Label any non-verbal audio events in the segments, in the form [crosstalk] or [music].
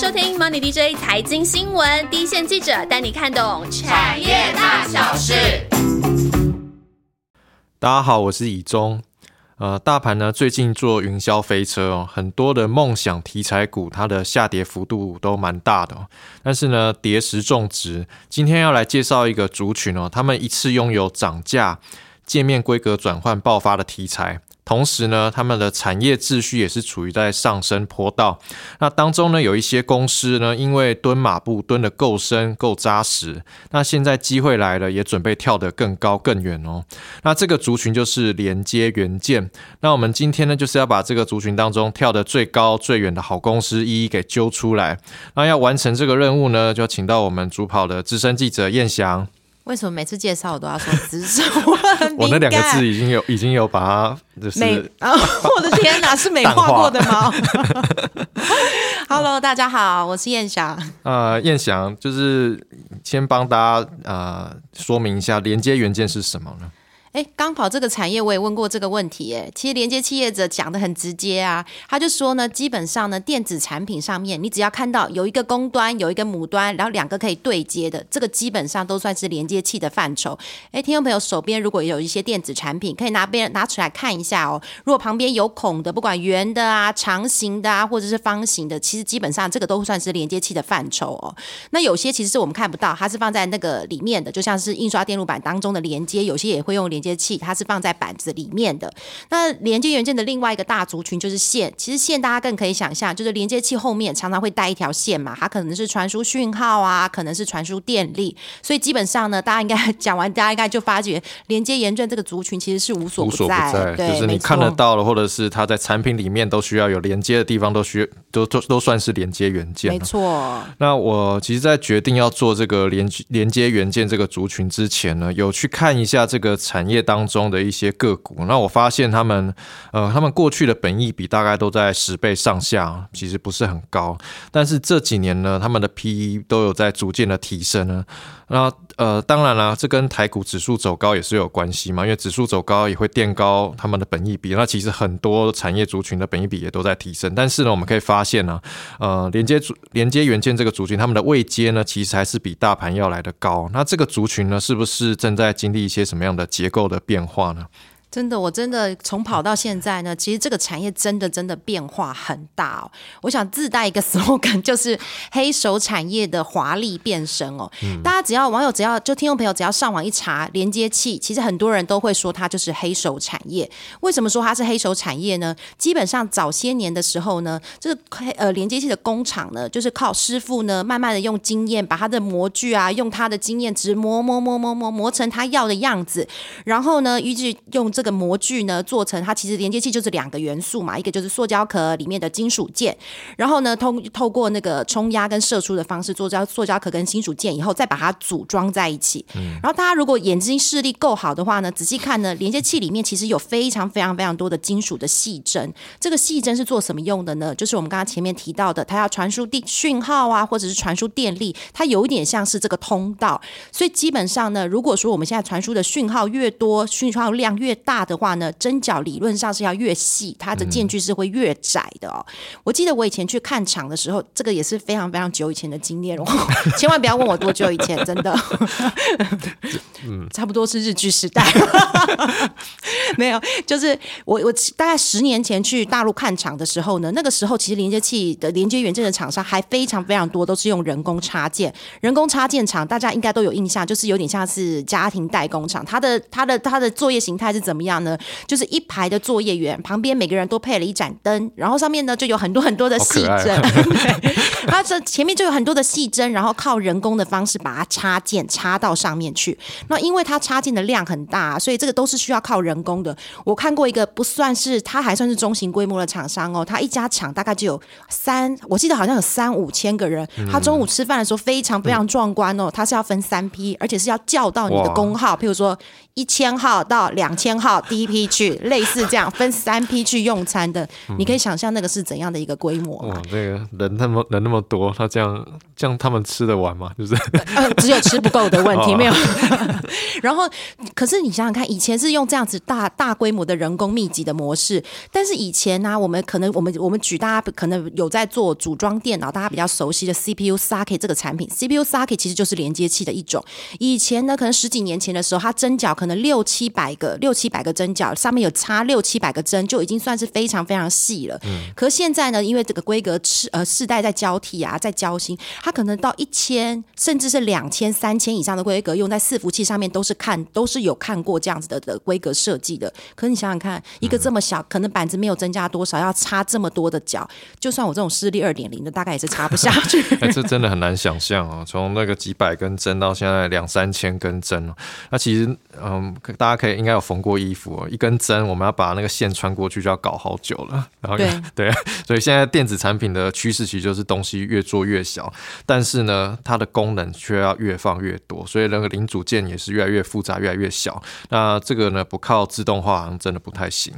收听 Money DJ 财经新闻，第一线记者带你看懂产业大小事。大家好，我是以中。呃，大盘呢最近做云霄飞车哦，很多的梦想题材股，它的下跌幅度都蛮大的。但是呢，跌时重值。今天要来介绍一个族群哦，他们一次拥有涨价、界面规格转换爆发的题材。同时呢，他们的产业秩序也是处于在上升坡道。那当中呢，有一些公司呢，因为蹲马步蹲得够深、够扎实，那现在机会来了，也准备跳得更高、更远哦。那这个族群就是连接元件。那我们今天呢，就是要把这个族群当中跳得最高、最远的好公司一一给揪出来。那要完成这个任务呢，就请到我们主跑的资深记者燕翔。为什么每次介绍我都要说资深？我那两个字已经有已经有把它就是美啊！[laughs] 我的天哪，是美化过的吗？[laughs] Hello，大家好，我是燕翔。呃，燕翔就是先帮大家呃说明一下连接元件是什么呢？哎，刚跑这个产业，我也问过这个问题。哎，其实连接企业者讲的很直接啊，他就说呢，基本上呢，电子产品上面，你只要看到有一个公端，有一个母端，然后两个可以对接的，这个基本上都算是连接器的范畴。哎，听众朋友手边如果有一些电子产品，可以拿边拿出来看一下哦。如果旁边有孔的，不管圆的啊、长形的啊，或者是方形的，其实基本上这个都算是连接器的范畴哦。那有些其实是我们看不到，它是放在那个里面的，就像是印刷电路板当中的连接，有些也会用连。接接器它是放在板子里面的。那连接元件的另外一个大族群就是线。其实线大家更可以想象，就是连接器后面常常会带一条线嘛，它可能是传输讯号啊，可能是传输电力。所以基本上呢，大家应该 [laughs] 讲完，大家应该就发觉连接元件这个族群其实是无所不在，就是你看得到了，或者是它在产品里面都需要有连接的地方，都需都都都算是连接元件。没错。那我其实，在决定要做这个连连接元件这个族群之前呢，有去看一下这个产业当中的一些个股，那我发现他们，呃，他们过去的本益比大概都在十倍上下，其实不是很高。但是这几年呢，他们的 PE 都有在逐渐的提升呢。那呃，当然了，这跟台股指数走高也是有关系嘛，因为指数走高也会垫高他们的本益比。那其实很多产业族群的本益比也都在提升。但是呢，我们可以发现呢，呃，连接组连接元件这个族群，他们的位阶呢，其实还是比大盘要来的高。那这个族群呢，是不是正在经历一些什么样的结构？的变化呢？真的，我真的从跑到现在呢，其实这个产业真的真的变化很大哦。我想自带一个 slogan，就是黑手产业的华丽变身哦。大家只要网友只要就听众朋友只要上网一查连接器，其实很多人都会说它就是黑手产业。为什么说它是黑手产业呢？基本上早些年的时候呢，这个呃连接器的工厂呢，就是靠师傅呢，慢慢的用经验把他的模具啊，用他的经验值磨磨磨磨磨磨成他要的样子，然后呢，依据用。这个模具呢，做成它其实连接器就是两个元素嘛，一个就是塑胶壳里面的金属件，然后呢，通透过那个冲压跟射出的方式做胶塑胶壳跟金属件以后，再把它组装在一起。然后大家如果眼睛视力够好的话呢，仔细看呢，连接器里面其实有非常非常非常多的金属的细针。这个细针是做什么用的呢？就是我们刚刚前面提到的，它要传输电讯号啊，或者是传输电力，它有一点像是这个通道。所以基本上呢，如果说我们现在传输的讯号越多，讯号量越大的话呢，针脚理论上是要越细，它的间距是会越窄的哦。我记得我以前去看厂的时候，这个也是非常非常久以前的经验哦。[laughs] 千万不要问我多久以前，真的，嗯，[laughs] 差不多是日剧时代。[laughs] 没有，就是我我大概十年前去大陆看厂的时候呢，那个时候其实连接器的连接元件的厂商还非常非常多，都是用人工插件。人工插件厂大家应该都有印象，就是有点像是家庭代工厂，它的它的它的作业形态是怎么样呢？就是一排的作业员，旁边每个人都配了一盏灯，然后上面呢就有很多很多的细针，它 [laughs] 这前面就有很多的细针，然后靠人工的方式把它插件插到上面去。那因为它插件的量很大，所以这个都是需要靠人工的。我看过一个不算是，它还算是中型规模的厂商哦，它一家厂大概就有三，我记得好像有三五千个人。他中午吃饭的时候非常非常壮观哦，他是要分三批，而且是要叫到你的工号，譬如说一千号到两千号。号第一批去，类似这样分三批去用餐的，你可以想象那个是怎样的一个规模吗？哇，这个人那么人那么多，他这样这样他们吃得完吗？就是呃，只有吃不够的问题，哦没有。[laughs] 然后，可是你想想看，以前是用这样子大大规模的人工密集的模式，但是以前呢、我们可能我们我们举大家可能有在做组装电脑，大家比较熟悉的 CPU socket 这个产品，CPU socket 其实就是连接器的一种。以前呢，可能十几年前的时候，它针脚可能六七百个，六七百个针脚，上面有插六七百个针，就已经算是非常非常细了。嗯可是现在呢，因为这个规格世呃世代在交替啊，在交新，它可能到一千甚至是两千、三千以上的规格，用在伺服器上面都是看都是有看过这样子的的规格设计的。可是你想想看，一个这么小，可能板子没有增加多少，要插这么多的脚，就算我这种视力二点零的，大概也是插不下去。[laughs] 哎、这真的很难想象啊，从那个几百根针到现在两三千根针哦，那其实嗯，大家可以应该有缝过衣服哦，一根针我们要把那个线穿过去就要搞好久了，然后对 [laughs] 对，所以现在电子产品的趋势其实就是东西越做越小，但是呢，它的功能却要越放越多，所以那个零组件也是越来越复杂，越来越小。那这个呢，不靠自动化好像真的不太行。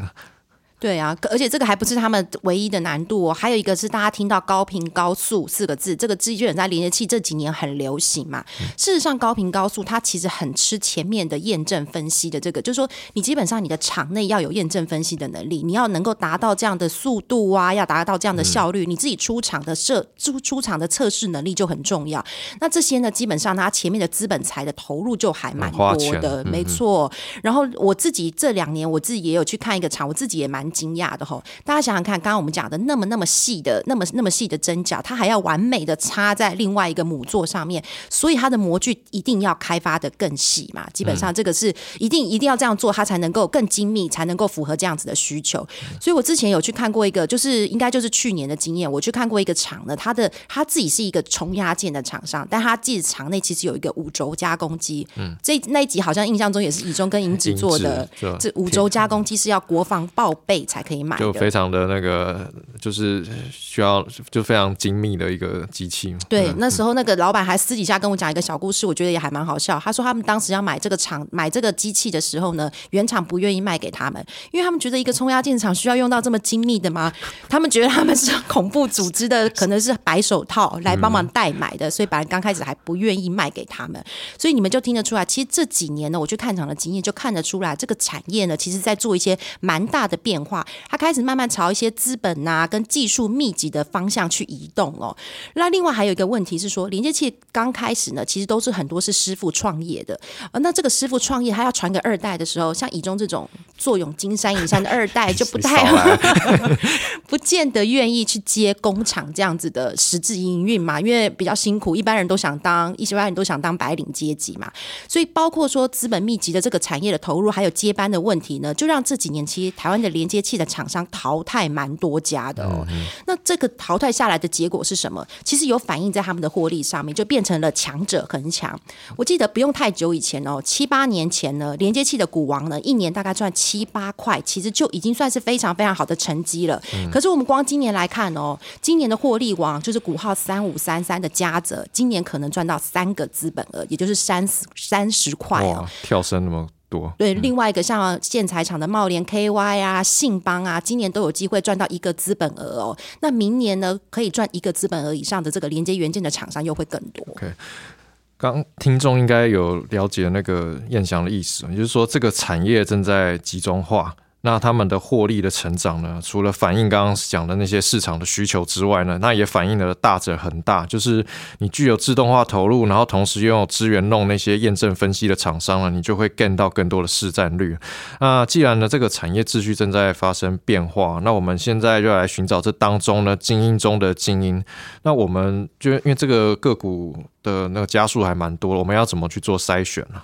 对啊，而且这个还不是他们唯一的难度哦，还有一个是大家听到高频高速四个字，这个基本在连接器这几年很流行嘛。事实上，高频高速它其实很吃前面的验证分析的这个，就是说你基本上你的场内要有验证分析的能力，你要能够达到这样的速度啊，要达到这样的效率，你自己出厂的设出出厂的测试能力就很重要。那这些呢，基本上它前面的资本财的投入就还蛮多的，嗯没错。然后我自己这两年我自己也有去看一个厂，我自己也蛮惊讶的吼。大家想想看，刚刚我们讲的那么那么细的、那么那么细的针脚，它还要完美的插在另外一个母座上面，所以它的模具一定要开发的更细嘛。基本上这个是一定一定要这样做，它才能够更精密，才能够符合这样子的需求。所以我之前有去看过一个，就是应该就是去年的经验，我去看过一个厂呢，它的它自己是一个冲压件的厂商，但它自己厂内其实有一个五轴加工机。嗯，这那一集好像印象中也是以中跟银子做的这五轴加工机是要国防报备才可以买。就非常的那个，就是需要就非常精密的一个机器嘛。对，嗯那时候那个老板还私底下跟我讲一个小故事，我觉得也还蛮好笑。他说他们当时要买这个厂买这个机器的时候呢，原厂不愿意卖给他们，因为他们觉得一个冲压件厂需要用到这么精密的吗？[laughs] 他们觉得他们是恐怖组织的，可能是白手套来帮忙代买的，所以本来刚开始还不愿意卖给他们。所以你们就听得出来，其实这几年呢，我去看厂的经验就看得出来，这个产业呢，其实在做一些蛮大的变化，它开始慢慢朝一些资本呐、跟技术密集的方向去移动哦。那另外还有一个问题是说，连接器刚开始呢，其实都是很多是师傅创业的，呃，那这个师傅创业他要传给二代的时候，像以中这种坐拥金山银山的二代就不太 [laughs] [laughs] 不见得愿意去接工厂这样子的实质营运嘛，因为比较辛苦，一般人都想当，一般人都想当白领阶级嘛，所以包括说资本密集的这个产业的投入，还有接班的问题呢，就让这几年其实台湾的连接器的厂商淘汰蛮多家的哦。那这个淘汰下来的结果是什么？其实有反映在他们的获利上面，就变成了强者恒强。我记得不用太久以前哦，七八年前呢，连接器的股王呢，一年大概赚七八块，其实就已经算是非常非常好的成绩了。可是我们光今年来看哦，今年的获利王就是股号三五三三的嘉泽，今年可能赚到三个资本额，也就是三十三十块哦。跳升那么多，对，另外一个像建材厂的茂联 KY 啊、信邦啊，今年都有机会赚到一个资本额哦。那明年呢，可以赚一个资本额以上的这个连接元件的厂商又会更多。OK，刚听众应该有了解那个燕翔的意思，也就是说这个产业正在集中化。那他们的获利的成长呢，除了反映刚刚讲的那些市场的需求之外呢，那也反映了大者恒大，就是你具有自动化投入，然后同时拥有资源弄那些验证分析的厂商呢，你就会 gain 到更多的市占率。那既然呢这个产业秩序正在发生变化，那我们现在就来寻找这当中呢精英中的精英。那我们就因为这个个股的那个加速还蛮多，我们要怎么去做筛选呢、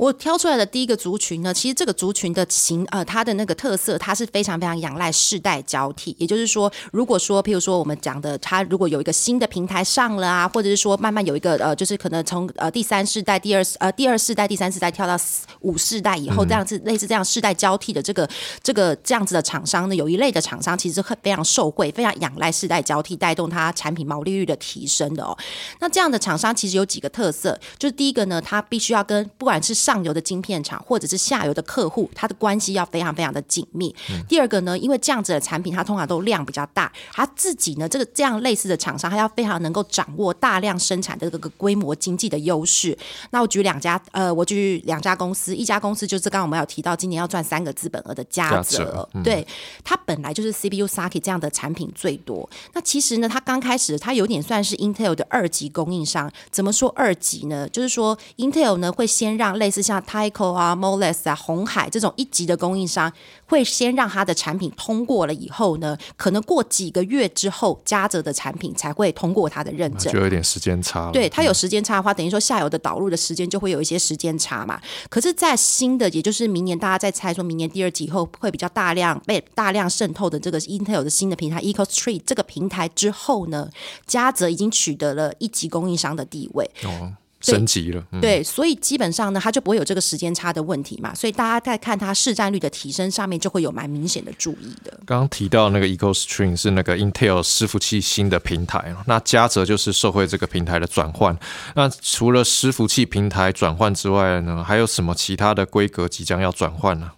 我挑出来的第一个族群呢，其实这个族群的形呃，它的那个特色，它是非常非常仰赖世代交替。也就是说，如果说譬如说我们讲的，它如果有一个新的平台上了啊，或者是说慢慢有一个呃，就是可能从呃第三世代、第二呃第二世代、第三世代跳到四五世代以后，这样子类似这样世代交替的这个这个这样子的厂商呢，有一类的厂商其实很非常受惠，非常仰赖世代交替带动它产品毛利率的提升的哦。那这样的厂商其实有几个特色，就是第一个呢，它必须要跟不管是上游的晶片厂或者是下游的客户，它的关系要非常非常的紧密。第二个呢，因为这样子的产品，它通常都量比较大，它自己呢，这个这样类似的厂商，它要非常能够掌握大量生产的这个规模经济的优势。那我举两家，呃，我举两家公司，一家公司就是刚刚我们有提到，今年要赚三个资本额的嘉泽，对，它本来就是 CPU socket 这样的产品最多。那其实呢，它刚开始它有点算是 Intel 的二级供应商。怎么说二级呢？就是说 Intel 呢会先让类似像 Tyco 啊、Moles 啊、红海这种一级的供应商，会先让他的产品通过了以后呢，可能过几个月之后，嘉泽的产品才会通过他的认证，就有点时间差。对，它有时间差的话，等于说下游的导入的时间就会有一些时间差嘛。可是，在新的，也就是明年，大家在猜说明年第二季以后会比较大量被大量渗透的这个 Intel 的新的平台 EcoStreet 这个平台之后呢，嘉泽已经取得了一级供应商的地位。哦。升级了，对，所以基本上呢，它就不会有这个时间差的问题嘛。所以大家在看它市占率的提升上面，就会有蛮明显的注意的。刚刚提到那个 EcoStream 是那个 Intel 伺服器新的平台，那嘉泽就是受惠这个平台的转换。那除了伺服器平台转换之外呢，还有什么其他的规格即将要转换呢？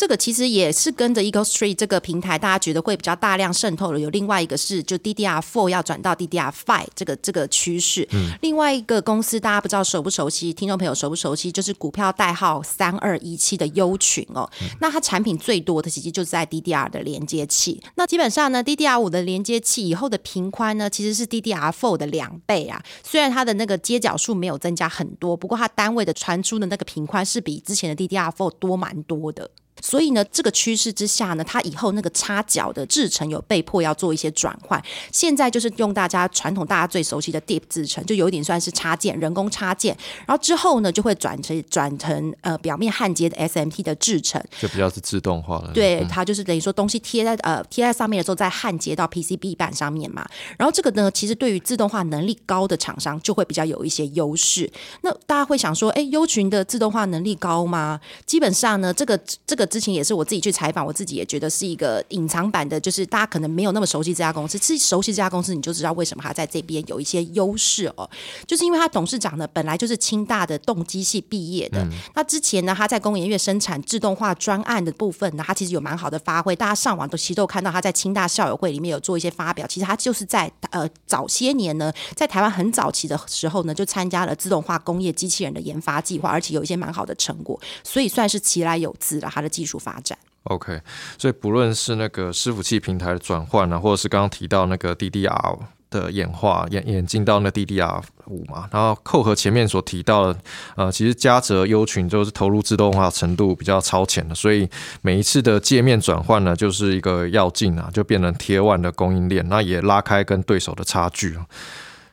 这个其实也是跟着 Eco Street 这个平台，大家觉得会比较大量渗透的。有另外一个是，就 DDR4 要转到 DDR5 这个这个趋势。嗯。另外一个公司，大家不知道熟不熟悉？听众朋友熟不熟悉？就是股票代号三二一七的优群哦。那它产品最多的其实就是在 DDR 的连接器。那基本上呢，DDR 五的连接器以后的频宽呢，其实是 DDR4 的两倍啊。虽然它的那个接角数没有增加很多，不过它单位的传输的那个频宽是比之前的 DDR4 多蛮多的。所以呢，这个趋势之下呢，它以后那个插脚的制程有被迫要做一些转换。现在就是用大家传统大家最熟悉的 Deep 制程，就有点算是插件，人工插件。然后之后呢，就会转成转成呃表面焊接的 SMT 的制程，就比较是自动化了。对，它就是等于说东西贴在呃贴在上面的时候，再焊接到 PCB 板上面嘛。然后这个呢，其实对于自动化能力高的厂商就会比较有一些优势。那大家会想说，哎，优群的自动化能力高吗？基本上呢，这个这个。之前也是我自己去采访，我自己也觉得是一个隐藏版的，就是大家可能没有那么熟悉这家公司。其实熟悉这家公司，你就知道为什么他在这边有一些优势哦。就是因为他董事长呢，本来就是清大的动机系毕业的。那之前呢，他在工研院生产自动化专案的部分呢，他其实有蛮好的发挥。大家上网都其实都看到他在清大校友会里面有做一些发表。其实他就是在呃早些年呢，在台湾很早期的时候呢，就参加了自动化工业机器人的研发计划，而且有一些蛮好的成果，所以算是其来有自了他的。技术发展，OK，所以不论是那个伺服器平台的转换呢，或者是刚刚提到那个 DDR 的演化演演进到那 DDR 五嘛，然后扣合前面所提到的，呃，其实嘉泽优群就是投入自动化程度比较超前的，所以每一次的界面转换呢，就是一个要进啊，就变成贴万的供应链，那也拉开跟对手的差距。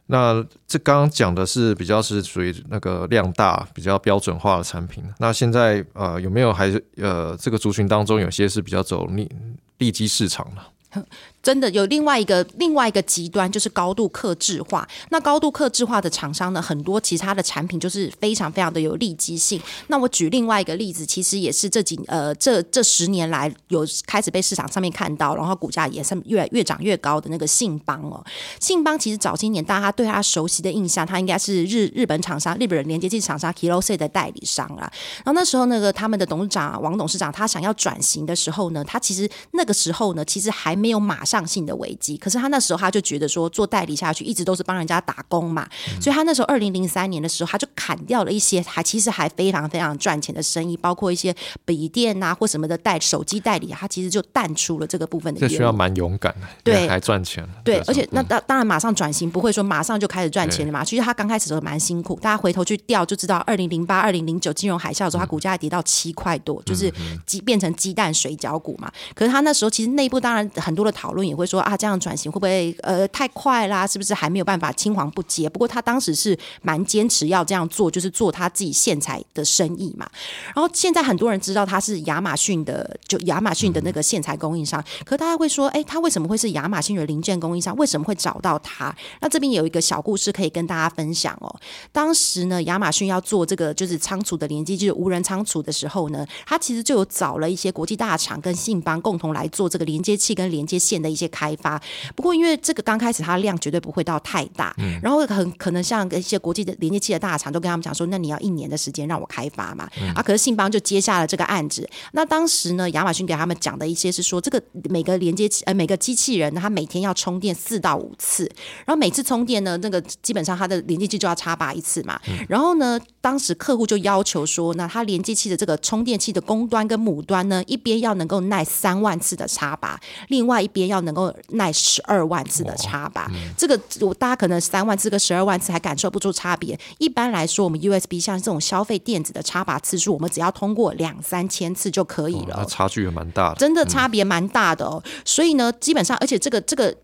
那这刚刚讲的是比较是属于那个量大、比较标准化的产品。那现在呃有没有还是呃这个族群当中有些是比较走利利基市场的？真的有另外一个另外一个极端，就是高度克制化。那高度克制化的厂商呢，很多其他的产品就是非常非常的有利基性。那我举另外一个例子，其实也是这几呃这这十年来有开始被市场上面看到，然后股价也是越越涨越高的那个信邦哦。信邦其实早些年大家对他熟悉的印象，他应该是日日本厂商日本人连接器厂商 Kilose 的代理商啊。然后那时候那个他们的董事长王董事长，他想要转型的时候呢，他其实那个时候呢，其实还没有马上。性的危机，可是他那时候他就觉得说做代理下去一直都是帮人家打工嘛，所以他那时候二零零三年的时候他就砍掉了一些还其实还非常非常赚钱的生意，包括一些笔电啊或什么的代手机代理，他其实就淡出了这个部分的。这需要蛮勇敢的，对，还赚钱。对，而且那当当然马上转型不会说马上就开始赚钱了嘛，其实他刚开始的时候蛮辛苦，大家回头去调就知道，二零零八、二零零九金融海啸的时候，他股价跌到七块多，就是鸡变成鸡蛋水饺股嘛。可是他那时候其实内部当然很多的讨论。论也会说啊，这样转型会不会呃太快啦？是不是还没有办法青黄不接？不过他当时是蛮坚持要这样做，就是做他自己线材的生意嘛。然后现在很多人知道他是亚马逊的，就亚马逊的那个线材供应商。可大家会说，哎，他为什么会是亚马逊的零件供应商？为什么会找到他？那这边有一个小故事可以跟大家分享哦。当时呢，亚马逊要做这个就是仓储的连接，就是无人仓储的时候呢，他其实就有找了一些国际大厂跟信邦共同来做这个连接器跟连接线的。的一些开发。不过因为这个刚开始它量绝对不会到太大，然后很可能像一些国际的连接器的大厂都跟他们讲说，那你要一年的时间让我开发嘛。啊，可是信邦就接下了这个案子。那当时呢，亚马逊给他们讲的一些是说，这个每个连接器呃每个机器人呢它每天要充电四到五次，然后每次充电呢，那个基本上它的连接器就要插拔一次嘛。然后呢，当时客户就要求说，那它连接器的这个充电器的公端跟母端呢，一边要能够耐三万次的插拔，另外一边要能够耐十二万次的插拔。这个我大家可能三万次跟十二万次还感受不出差别。一般来说，我们 USB 像这种消费电子的插拔次数，我们只要通过两三千次就可以了。那差距也蛮大的，真的差别蛮大的哦。所以呢，基本上，而且这个这个。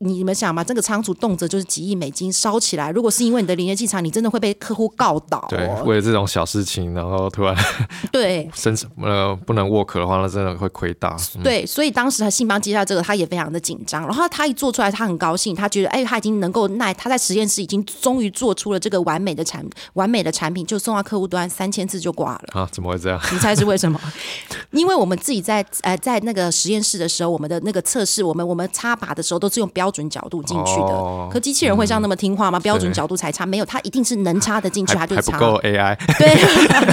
你们想嘛，这个仓储动辄就是几亿美金烧起来。如果是因为你的连接器厂，你真的会被客户告倒。对，为了这种小事情，然后突然 [laughs] 对生呃不能 work 的话，那真的会亏大。对，所以当时他信邦接下这个，他也非常的紧张。然后他一做出来，他很高兴，他觉得哎，他已经能够耐，他在实验室已经终于做出了这个完美的产完美的产品，就送到客户端，三千 [laughs] 次就挂了。啊，怎么会这样？你猜是为什么？因为我们自己在呃在那个实验室的时候，我们的那个测试，我们我们插拔的时候都是用标准角度进去的。可机器人会像那么听话吗？标准角度才插，没有，它一定是能插得进去，它就插。不够 AI。[laughs] 对，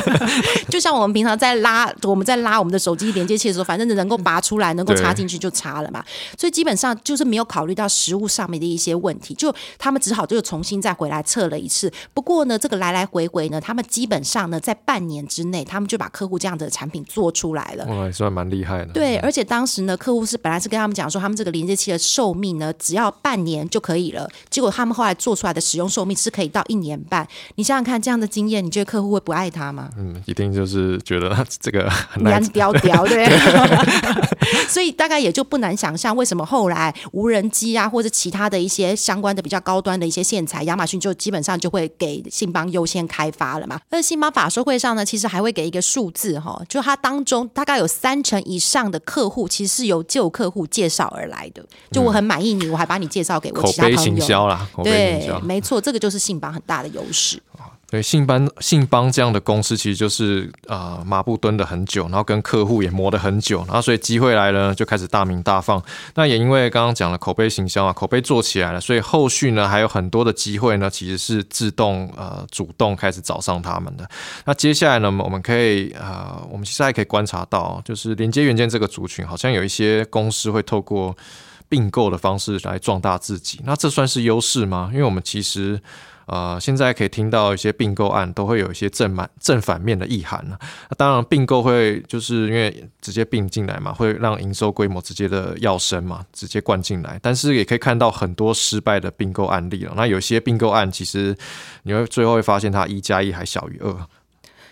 [laughs] 就像我们平常在拉我们在拉我们的手机连接器的时候，反正能够拔出来，能够插进去就插了嘛。所以基本上就是没有考虑到实物上面的一些问题，就他们只好就重新再回来测了一次。不过呢，这个来来回回呢，他们基本上呢，在半年之内，他们就把客户这样的产品做出来了。哇，算蛮厉害的。对，而且当时呢，客户是本来是跟他们讲说，他们这个连接器的寿命呢，只要半年就可以了。结果他们后来做出来的使用寿命是可以到一年半。你想想看，这样的经验，你觉得客户会不爱他吗？嗯，一定就是觉得这个很难雕雕，对。[laughs] [laughs] 所以大概也就不难想象，为什么后来无人机啊，或者其他的一些相关的比较高端的一些线材，亚马逊就基本上就会给信邦优先开发了嘛。而信邦法说会上呢，其实还会给一个数字哈，就它当中大概有三成以上的客户其实是由旧客户介绍而来的。就我很满意你，我还把你介绍给我其他朋友啦。对，没错，这个就是信邦很大的优势。对，信邦信邦这样的公司，其实就是呃，马步蹲的很久，然后跟客户也磨了很久，然后所以机会来了就开始大名大放。那也因为刚刚讲了口碑行销啊，口碑做起来了，所以后续呢还有很多的机会呢，其实是自动呃主动开始找上他们的。那接下来呢，我们可以呃，我们现在可以观察到，就是连接元件这个族群，好像有一些公司会透过并购的方式来壮大自己。那这算是优势吗？因为我们其实。呃，现在可以听到一些并购案都会有一些正满正反面的意涵呢。那当然，并购会就是因为直接并进来嘛，会让营收规模直接的要升嘛，直接灌进来。但是也可以看到很多失败的并购案例了。那有些并购案其实你会最后会发现它一加一还小于二。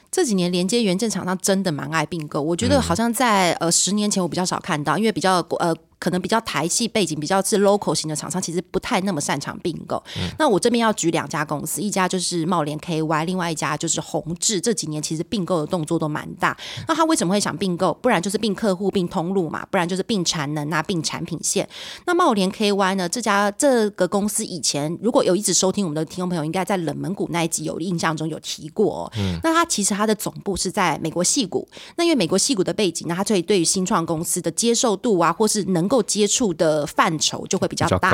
这几年连接元件厂商真的蛮爱并购，我觉得好像在呃十年前我比较少看到，因为比较呃。可能比较台系背景、比较是 local 型的厂商，其实不太那么擅长并购。那我这边要举两家公司，一家就是茂联 KY，另外一家就是宏志。这几年其实并购的动作都蛮大。那他为什么会想并购？不然就是并客户、并通路嘛，不然就是并产能啊、并产品线。那茂联 KY 呢？这家这个公司以前如果有一直收听我们的听众朋友，应该在冷门股那一集有印象中有提过。嗯，那它其实它的总部是在美国戏股。那因为美国戏股的背景，那它所以对于新创公司的接受度啊，或是能够接触的范畴就会比较大，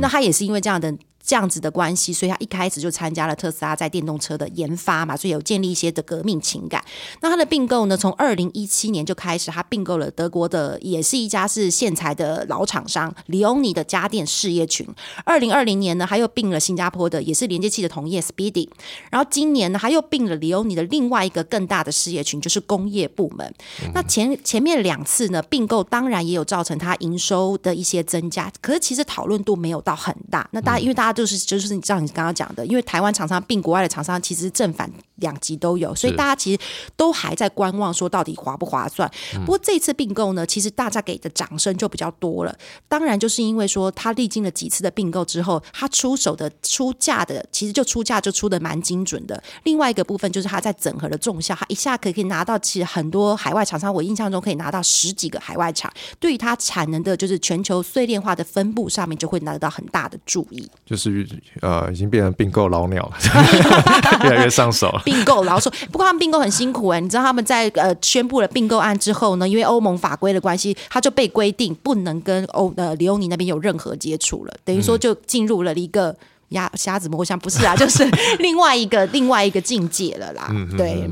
那他也是因为这样的。这样子的关系，所以他一开始就参加了特斯拉在电动车的研发嘛，所以有建立一些的革命情感。那他的并购呢，从二零一七年就开始，他并购了德国的，也是一家是线材的老厂商里欧尼的家电事业群。二零二零年呢，他又并了新加坡的，也是连接器的同业 Speedy。然后今年呢，他又并了里欧尼的另外一个更大的事业群，就是工业部门。那前前面两次呢，并购当然也有造成他营收的一些增加，可是其实讨论度没有到很大。那大家因为大家。就是就是你知道你刚刚讲的，因为台湾厂商并国外的厂商，其实正反两极都有，所以大家其实都还在观望，说到底划不划算。不过这次并购呢，其实大家给的掌声就比较多了。当然，就是因为说他历经了几次的并购之后，他出手的出价的，其实就出价就出的蛮精准的。另外一个部分就是他在整合的重效，他一下可以可以拿到其实很多海外厂商，我印象中可以拿到十几个海外厂，对于他产能的就是全球碎链化的分布上面就会拿得到很大的注意。就是。就是呃，已经变成并购老鸟了，[laughs] 越来越上手了。并购老手，不过他们并购很辛苦哎、你知道他们在呃宣布了并购案之后呢，因为欧盟法规的关系，他就被规定不能跟欧呃里欧尼那边有任何接触了，等于说就进入了一个。鸭瞎子摸象不是啊，就是 [laughs] 另外一个另外一个境界了啦。对，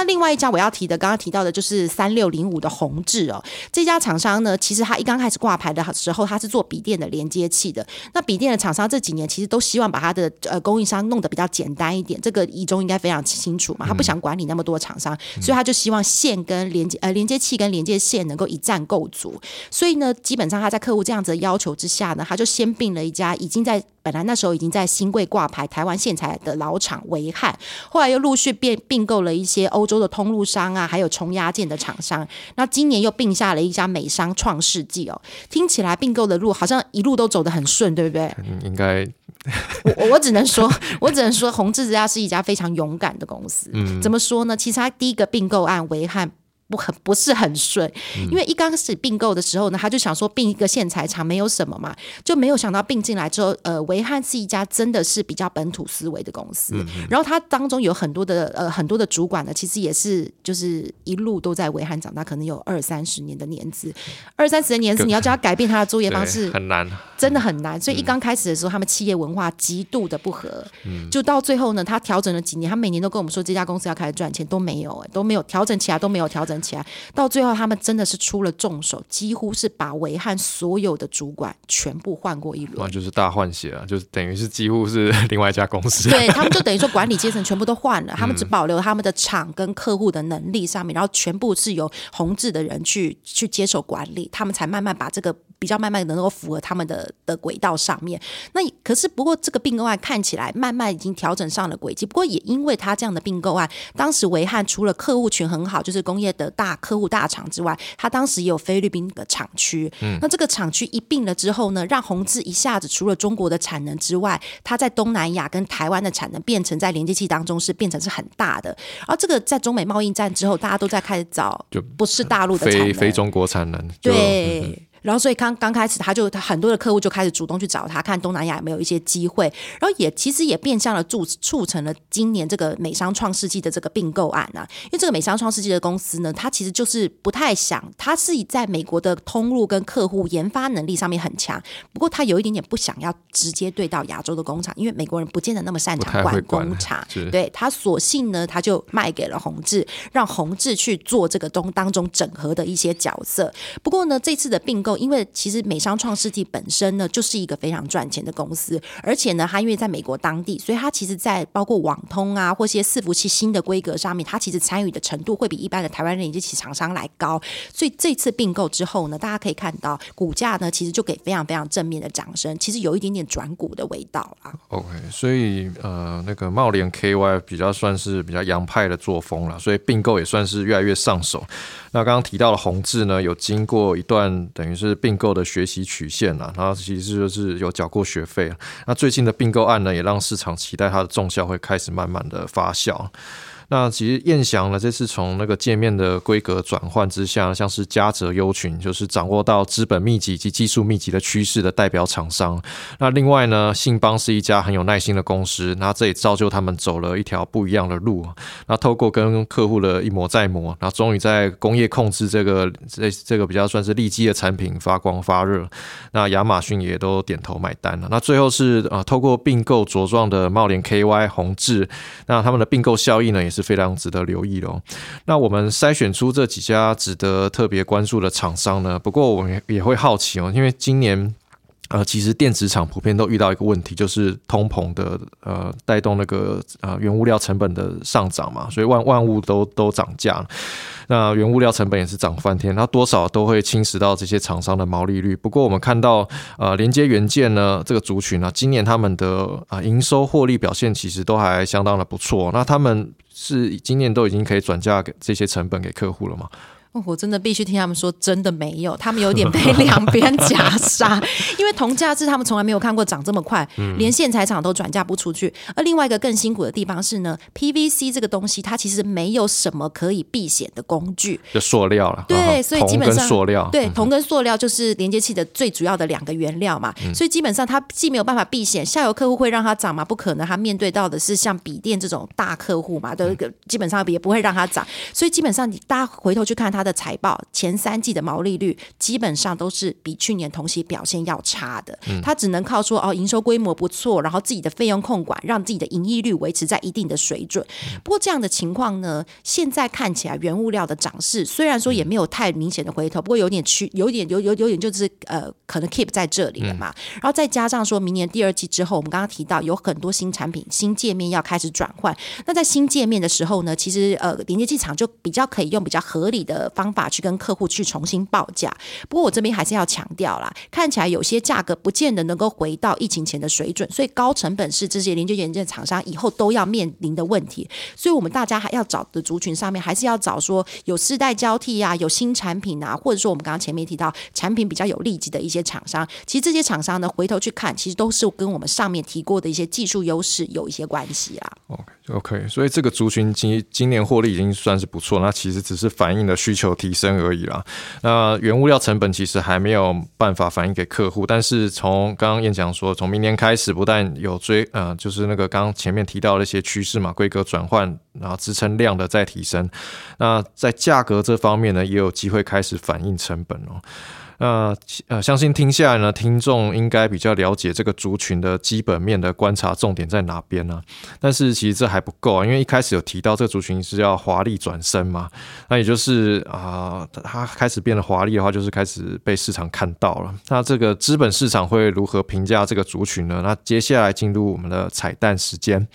那另外一家我要提的，刚刚提到的就是三六零五的宏志哦，这家厂商呢，其实它一刚开始挂牌的时候，它是做笔电的连接器的。那笔电的厂商这几年其实都希望把它的呃供应商弄得比较简单一点，这个一中应该非常清楚嘛，他不想管理那么多厂商，所以他就希望线跟连接呃连接器跟连接线能够一站够足。所以呢，基本上他在客户这样子的要求之下呢，他就先并了一家已经在本来那时候已经在新贵挂牌台湾线材的老厂维汉，后来又陆续并并购了一些欧洲的通路商啊，还有冲压件的厂商。那今年又并下了一家美商创世纪哦，听起来并购的路好像一路都走得很顺，对不对？嗯应该 [laughs] 我我我只能说，我只能说，宏志之家是一家非常勇敢的公司。嗯怎么说呢？其实它第一个并购案为汉。不很不是很顺，因为一刚开始并购的时候呢，他就想说并一个线材厂没有什么嘛，就没有想到并进来之后，呃，维汉是一家真的是比较本土思维的公司，然后它当中有很多的呃很多的主管呢，其实也是就是一路都在维汉长大，可能有二三十年的年资，二三十的年资，你要叫他改变他的作业方式，很难。真的很难。所以一刚开始的时候，他们企业文化极度的不合，嗯。就到最后呢，他调整了几年，他每年都跟我们说这家公司要开始赚钱，都没有、哎，都没有调整起来，都没有调整起来。到最后，他们真的是出了重手，几乎是把维汉所有的主管全部换过一那轮。就是大换血啊，[laughs] 就是等于是几乎是另外一家公司。对他们就等于说管理阶层全部都换了，[laughs] 他们只保留他们的厂跟客户的能力上面，然后全部是由宏志的人去去接手管理，他们才慢慢把这个比较慢慢能够符合他们的的轨道上面。那可是不过这个并购案看起来慢慢已经调整上了轨迹，不过也因为他这样的并购案，当时维汉除了客户群很好，就是工业的大客户大厂之外，他当时也有菲律宾的厂区。嗯那这个厂区一并了之后呢，让宏志一下子除了中国的产能之外，它在东南亚跟台湾的产能变成在连接器当中是变成是很大的。而这个在中美贸易战之后，大家都在开始找就不是大陆的产能，非非中国产能。就对。然后，所以刚刚开始，他就他很多的客户就开始主动去找他，看东南亚有没有一些机会。然后也其实也变相的促促成了今年这个美商创世纪的这个并购案啊。因为这个美商创世纪的公司呢，它其实就是不太想，它是在美国的通路跟客户研发能力上面很强，不过它有一点点不想要直接对到亚洲的工厂，因为美国人不见得那么擅长管工厂。对他索性呢，他就卖给了宏志，让宏志去做这个东当中整合的一些角色。不过呢，这次的并购，因为其实美商创世纪本身呢就是一个非常赚钱的公司，而且呢，它因为在美国当地，所以它其实在包括网通啊或些伺服器新的规格上面，它其实参与的程度会比一般的台湾连接器厂商来高。所以这次并购之后呢，大家可以看到股价呢其实就给非常非常正面的掌声，其实有一点点转股的味道啦。OK，所以呃，那个茂联 KY 比较算是比较洋派的作风了，所以并购也算是越来越上手。那刚刚提到的宏志呢，有经过一段等于是并购的学习曲线啦，然后其实就是有缴过学费。那最近的并购案呢，也让市场期待它的重效会开始慢慢的发酵。那其实燕翔呢，这次从那个界面的规格转换之下，像是嘉泽优群，就是掌握到资本密集及技术密集的趋势的代表厂商。那另外呢，信邦是一家很有耐心的公司，那这也造就他们走了一条不一样的路。那透过跟客户的一磨再磨，然后终于在工业控制这个这这个比较算是利基的产品发光发热。那亚马逊也都点头买单了。那最后是呃，透过并购茁壮的茂联 KY 宏志，那他们的并购效益呢，也是非常值得留意的哦。那我们筛选出这几家值得特别关注的厂商呢，不过我们也会好奇哦，因为今年。呃，其实电子厂普遍都遇到一个问题，就是通膨的呃带动那个呃原物料成本的上涨嘛，所以万万物都都涨价。那原物料成本也是涨翻天，它多少都会侵蚀到这些厂商的毛利率。不过我们看到，呃，连接元件呢这个族群呢、今年他们的啊营收获利表现其实都还相当的不错。那他们是今年都已经可以转嫁给这些成本给客户了吗？我真的必须听他们说，真的没有，他们有点被 [laughs] 两边夹杀，因为铜价是他们从来没有看过涨这么快，连线材厂都转嫁不出去。而另外一个更辛苦的地方是呢，PVC 这个东西它其实没有什么可以避险的工具，就塑料了。对，所以基本上塑料，对，铜跟塑料就是连接器的最主要的两个原料嘛，所以基本上它既没有办法避险，下游客户会让它涨嘛？不可能，它面对到的是像笔电这种大客户嘛，都基本上也不会让它涨。所以基本上你大家回头去看它的财报，前三季的毛利率基本上都是比去年同期表现要差的。它只能靠说哦，营收规模不错，然后自己的费用控管，让自己的盈利率维持在一定的水准。不过这样的情况呢，现在看起来原物料的涨势虽然说也没有太明显的回头，不过有点趋，有点有有有点就是呃，可能 keep 在这里了嘛。然后再加上说明年第二季之后，我们刚刚提到有很多新产品、新界面要开始转换。那在新界面的时候呢，其实呃，连接器厂就比较可以用比较合理的方法去跟客户去重新报价。不过我这边还是要强调啦，看起来有些价格不见得能够回到疫情前的水准，所以高成本是这些连接元件厂商以后都要面临的问题。所以我们大家还要找的族群上面，还是要找说有世代交替啊，有新产品啊，或者说我们刚刚前面提到产品比较有利基的一些厂商。其实这些厂商呢，回头去看，其实都是跟我们上面提过的一些技术优势有一些关系啦。OK OK，所以这个族群今今年获利已经算是不错，那其实只是反映了需求求提升而已啦。那原物料成本其实还没有办法反映给客户，但是从刚刚燕讲说，从明年开始，不但有追呃，就是那个刚刚前面提到的一些趋势嘛，规格转换，然后支撑量的再提升，那在价格这方面呢，也有机会开始反映成本哦。那呃，相信听下来呢，听众应该比较了解这个族群的基本面的观察重点在哪边呢？但是其实这还不够啊，因为一开始有提到这个族群是要华丽转身嘛，那也就是啊，它开始变得华丽的话，就是开始被市场看到了。那这个资本市场会如何评价这个族群呢？那接下来进入我们的彩蛋时间。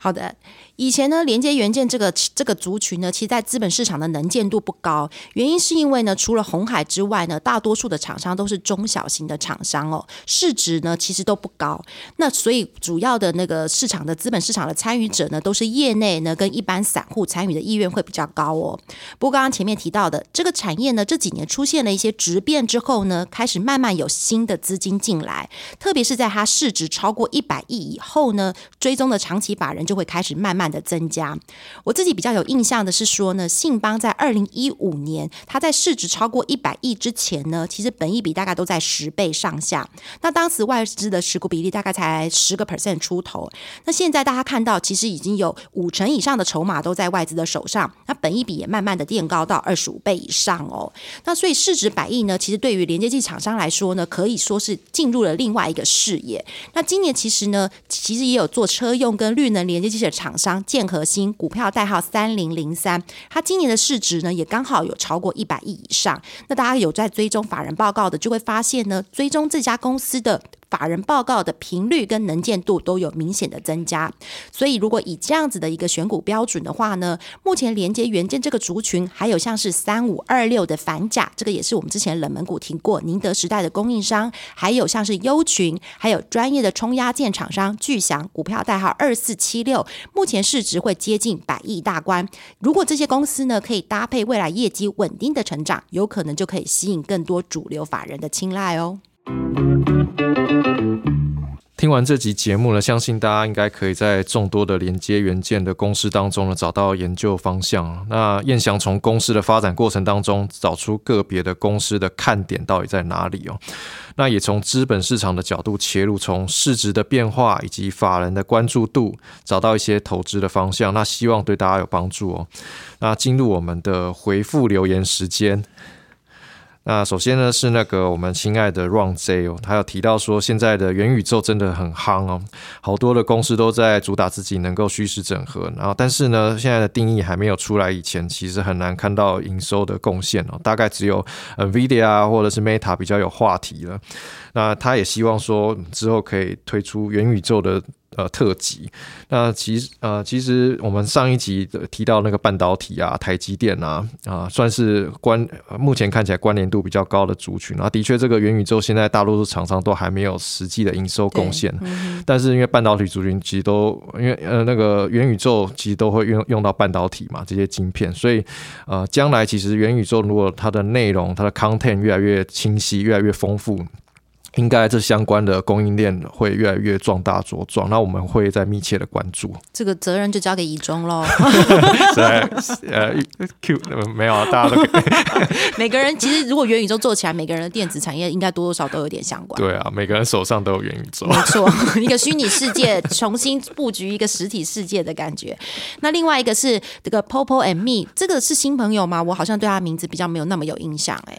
好的。以前呢，连接元件这个这个族群呢，其实在资本市场的能见度不高，原因是因为呢，除了红海之外呢，大多数的厂商都是中小型的厂商哦，市值呢其实都不高。那所以主要的那个市场的资本市场的参与者呢，都是业内呢跟一般散户参与的意愿会比较高哦。不过刚刚前面提到的这个产业呢，这几年出现了一些质变之后呢，开始慢慢有新的资金进来，特别是在它市值超过一百亿以后呢，追踪的长期法人就会开始慢慢。的增加，我自己比较有印象的是说呢，信邦在二零一五年，它在市值超过一百亿之前呢，其实本益比大概都在十倍上下。那当时外资的持股比例大概才十个 percent 出头。那现在大家看到，其实已经有五成以上的筹码都在外资的手上，那本益比也慢慢的垫高到二十五倍以上哦。那所以市值百亿呢，其实对于连接器厂商来说呢，可以说是进入了另外一个视野。那今年其实呢，其实也有做车用跟绿能连接器的厂商。建核心股票代号三零零三，它今年的市值呢也刚好有超过一百亿以上。那大家有在追踪法人报告的，就会发现呢，追踪这家公司的。法人报告的频率跟能见度都有明显的增加，所以如果以这样子的一个选股标准的话呢，目前连接元件这个族群，还有像是三五二六的反甲，这个也是我们之前冷门股提过，宁德时代的供应商，还有像是优群，还有专业的冲压件厂商巨祥，股票代号二四七六，目前市值会接近百亿大关。如果这些公司呢可以搭配未来业绩稳定的成长，有可能就可以吸引更多主流法人的青睐哦。听完这集节目呢，相信大家应该可以在众多的连接元件的公司当中呢，找到研究方向。那燕翔从公司的发展过程当中，找出个别的公司的看点到底在哪里哦。那也从资本市场的角度切入，从市值的变化以及法人的关注度，找到一些投资的方向。那希望对大家有帮助哦。那进入我们的回复留言时间。那首先呢是那个我们亲爱的 Ron J 哦，他有提到说现在的元宇宙真的很夯哦，好多的公司都在主打自己能够虚实整合，然后但是呢现在的定义还没有出来以前，其实很难看到营收的贡献哦，大概只有 Nvidia 或者是 Meta 比较有话题了。那他也希望说之后可以推出元宇宙的。呃特辑。那其实呃，其实我们上一集提到那个半导体啊，台积电啊啊，算是关目前看起来关联度比较高的族群。那的确，这个元宇宙现在大多数厂商都还没有实际的营收贡献，但是因为半导体族群其实都因为呃那个元宇宙其实都会用用到半导体嘛，这些晶片，所以呃将来其实元宇宙如果它的内容它的 content 越来越清晰，越来越丰富。应该这相关的供应链会越来越壮大茁壮，那我们会在密切的关注。这个责任就交给乙中喽。[laughs] 在 [laughs] 呃，Q 没有啊，大家都 [laughs] 每个人其实如果元宇宙做起来，每个人的电子产业应该多多少都有点相关。对啊，每个人手上都有元宇宙，没错，一个虚拟世界重新布局一个实体世界的感觉。那另外一个是这个 Popo and Me，这个是新朋友吗？我好像对他名字比较没有那么有印象哎。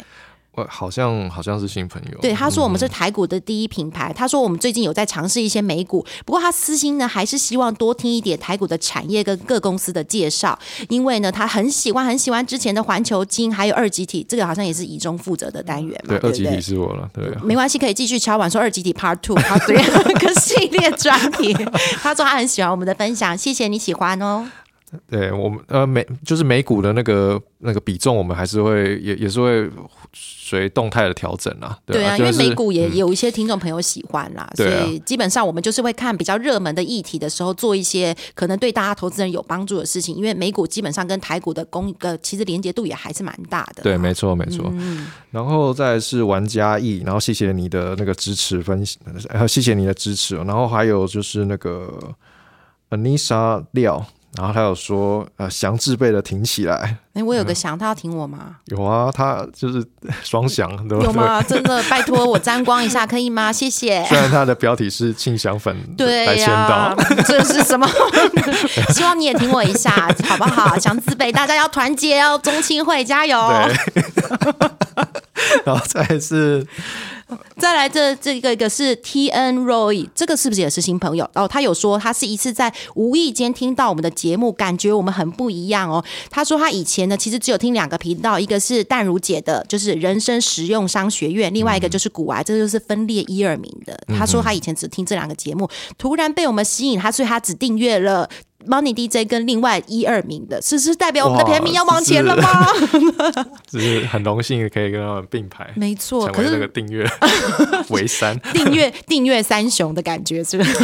我好像好像是新朋友。对，他说我们是台股的第一品牌。他说我们最近有在尝试一些美股，不过他私心呢还是希望多听一点台股的产业跟各公司的介绍，因为呢他很喜欢很喜欢之前的环球金还有二级体，这个好像也是以中负责的单元嘛。对，二级体是我了。对，没关系，可以继续敲完说二级体 Part Two、Part Three 个系列专题。[laughs] 他说他很喜欢我们的分享，谢谢你喜欢哦。对我们呃美就是美股的那个那个比重，我们还是会也也是会随动态的调整啦。对啊，因为美股也有一些听众朋友喜欢啦，所以基本上我们就是会看比较热门的议题的时候，做一些可能对大家投资人有帮助的事情。因为美股基本上跟台股的公呃其实连接度也还是蛮大的。对，没错没错。然后再是玩家 E，然后谢谢你的那个支持分析，然后谢谢你的支持。然后还有就是那个 Anissa 廖。然后他有说，呃，祥字辈的挺起来。哎，我有个祥，他要挺我吗？有啊，他就是双祥，有吗？真的，拜托我沾光一下可以吗？谢谢。虽然他的标题是庆祥粉，对呀，这是什么？[laughs] 希望你也挺我一下，好不好？祥字辈，大家要团结哦，中青会加油。[laughs] 然后再是。[laughs] 再来，这这个一个是 T N Roy，这个是不是也是新朋友？哦，他有说他是一次在无意间听到我们的节目，感觉我们很不一样哦。他说他以前呢，其实只有听两个频道，一个是淡如姐的，就是人生实用商学院，另外一个就是古癌，这就是分裂一二名的。他说他以前只听这两个节目，突然被我们吸引他，所以他只订阅了。Money DJ 跟另外一二名的，是是代表我们的排名要往前了吗？只 [laughs] 是很荣幸可以跟他们并排，没错。可是这个订阅 [laughs] 为三，订阅订阅三雄的感觉是不是？[laughs]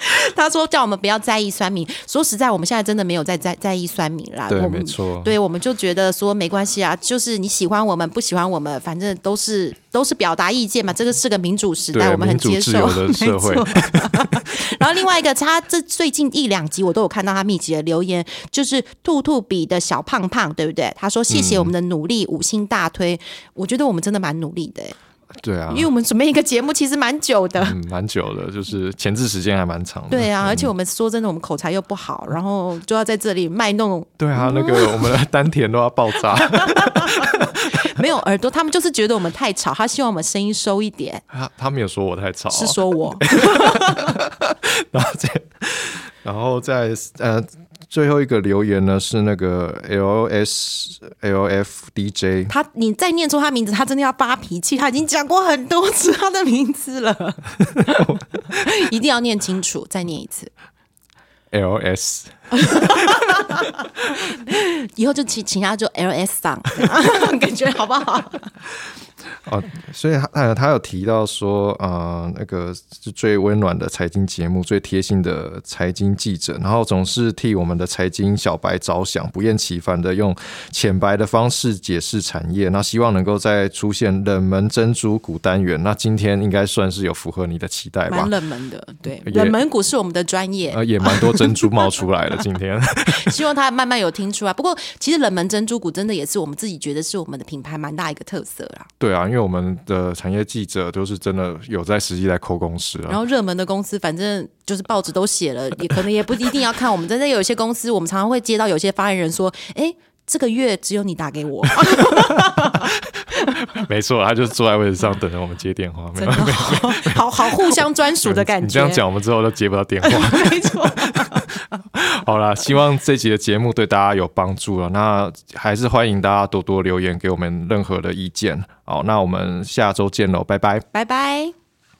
[laughs] 他说叫我们不要在意酸民。说实在，我们现在真的没有在在在意酸民啦。对，没错。对，我们就觉得说没关系啊，就是你喜欢我们不喜欢我们，反正都是都是表达意见嘛。这个是个民主时代，我们很接受的 [laughs] 社会。[laughs] 然后另外一个，他这最近一两集我都有看到他密集的留言，就是兔兔比的小胖胖，对不对？他说谢谢我们的努力，五星大推。我觉得我们真的蛮努力的。对啊，因为我们准备一个节目其实蛮久的，嗯，蛮久的，就是前置时间还蛮长的。对啊，而且我们说真的，我们口才又不好，然后就要在这里卖弄。对啊，那个我们的丹田都要爆炸。[laughs] 没有耳朵，他们就是觉得我们太吵，他希望我们声音收一点。他他没有说我太吵，是说我。[laughs] 然后再，然后再呃。最后一个留言呢是那个 L S L F D J，他你再念出他名字，他真的要发脾气。他已经讲过很多次他的名字了，[laughs] 一定要念清楚，再念一次 L S，[laughs] 以后就请请他做 L S 上，[laughs] 感觉好不好？[laughs] 哦，所以他他有提到说，呃，那个是最温暖的财经节目，最贴心的财经记者，然后总是替我们的财经小白着想，不厌其烦的用浅白的方式解释产业，那希望能够再出现冷门珍珠股单元。那今天应该算是有符合你的期待吧？蛮冷门的，对，冷门股是我们的专业，呃，也蛮多珍珠冒出来了。[laughs] 今天 [laughs] 希望他慢慢有听出来。不过其实冷门珍珠股真的也是我们自己觉得是我们的品牌蛮大一个特色啦。对啊，因为我们的产业记者都是真的有在实际在扣公司，然后热门的公司，反正就是报纸都写了，也可能也不一定要看。我们真的有些公司，我们常常会接到有些发言人说：“哎，这个月只有你打给我。[laughs] ”没错，他就坐在位置上等着我们接电话，没有，好好互相专属的感觉。你这样讲，我们之后都接不到电话。没错。[laughs] 好了，希望这集的节目对大家有帮助了。那还是欢迎大家多多留言给我们任何的意见。好，那我们下周见喽，拜拜，拜拜。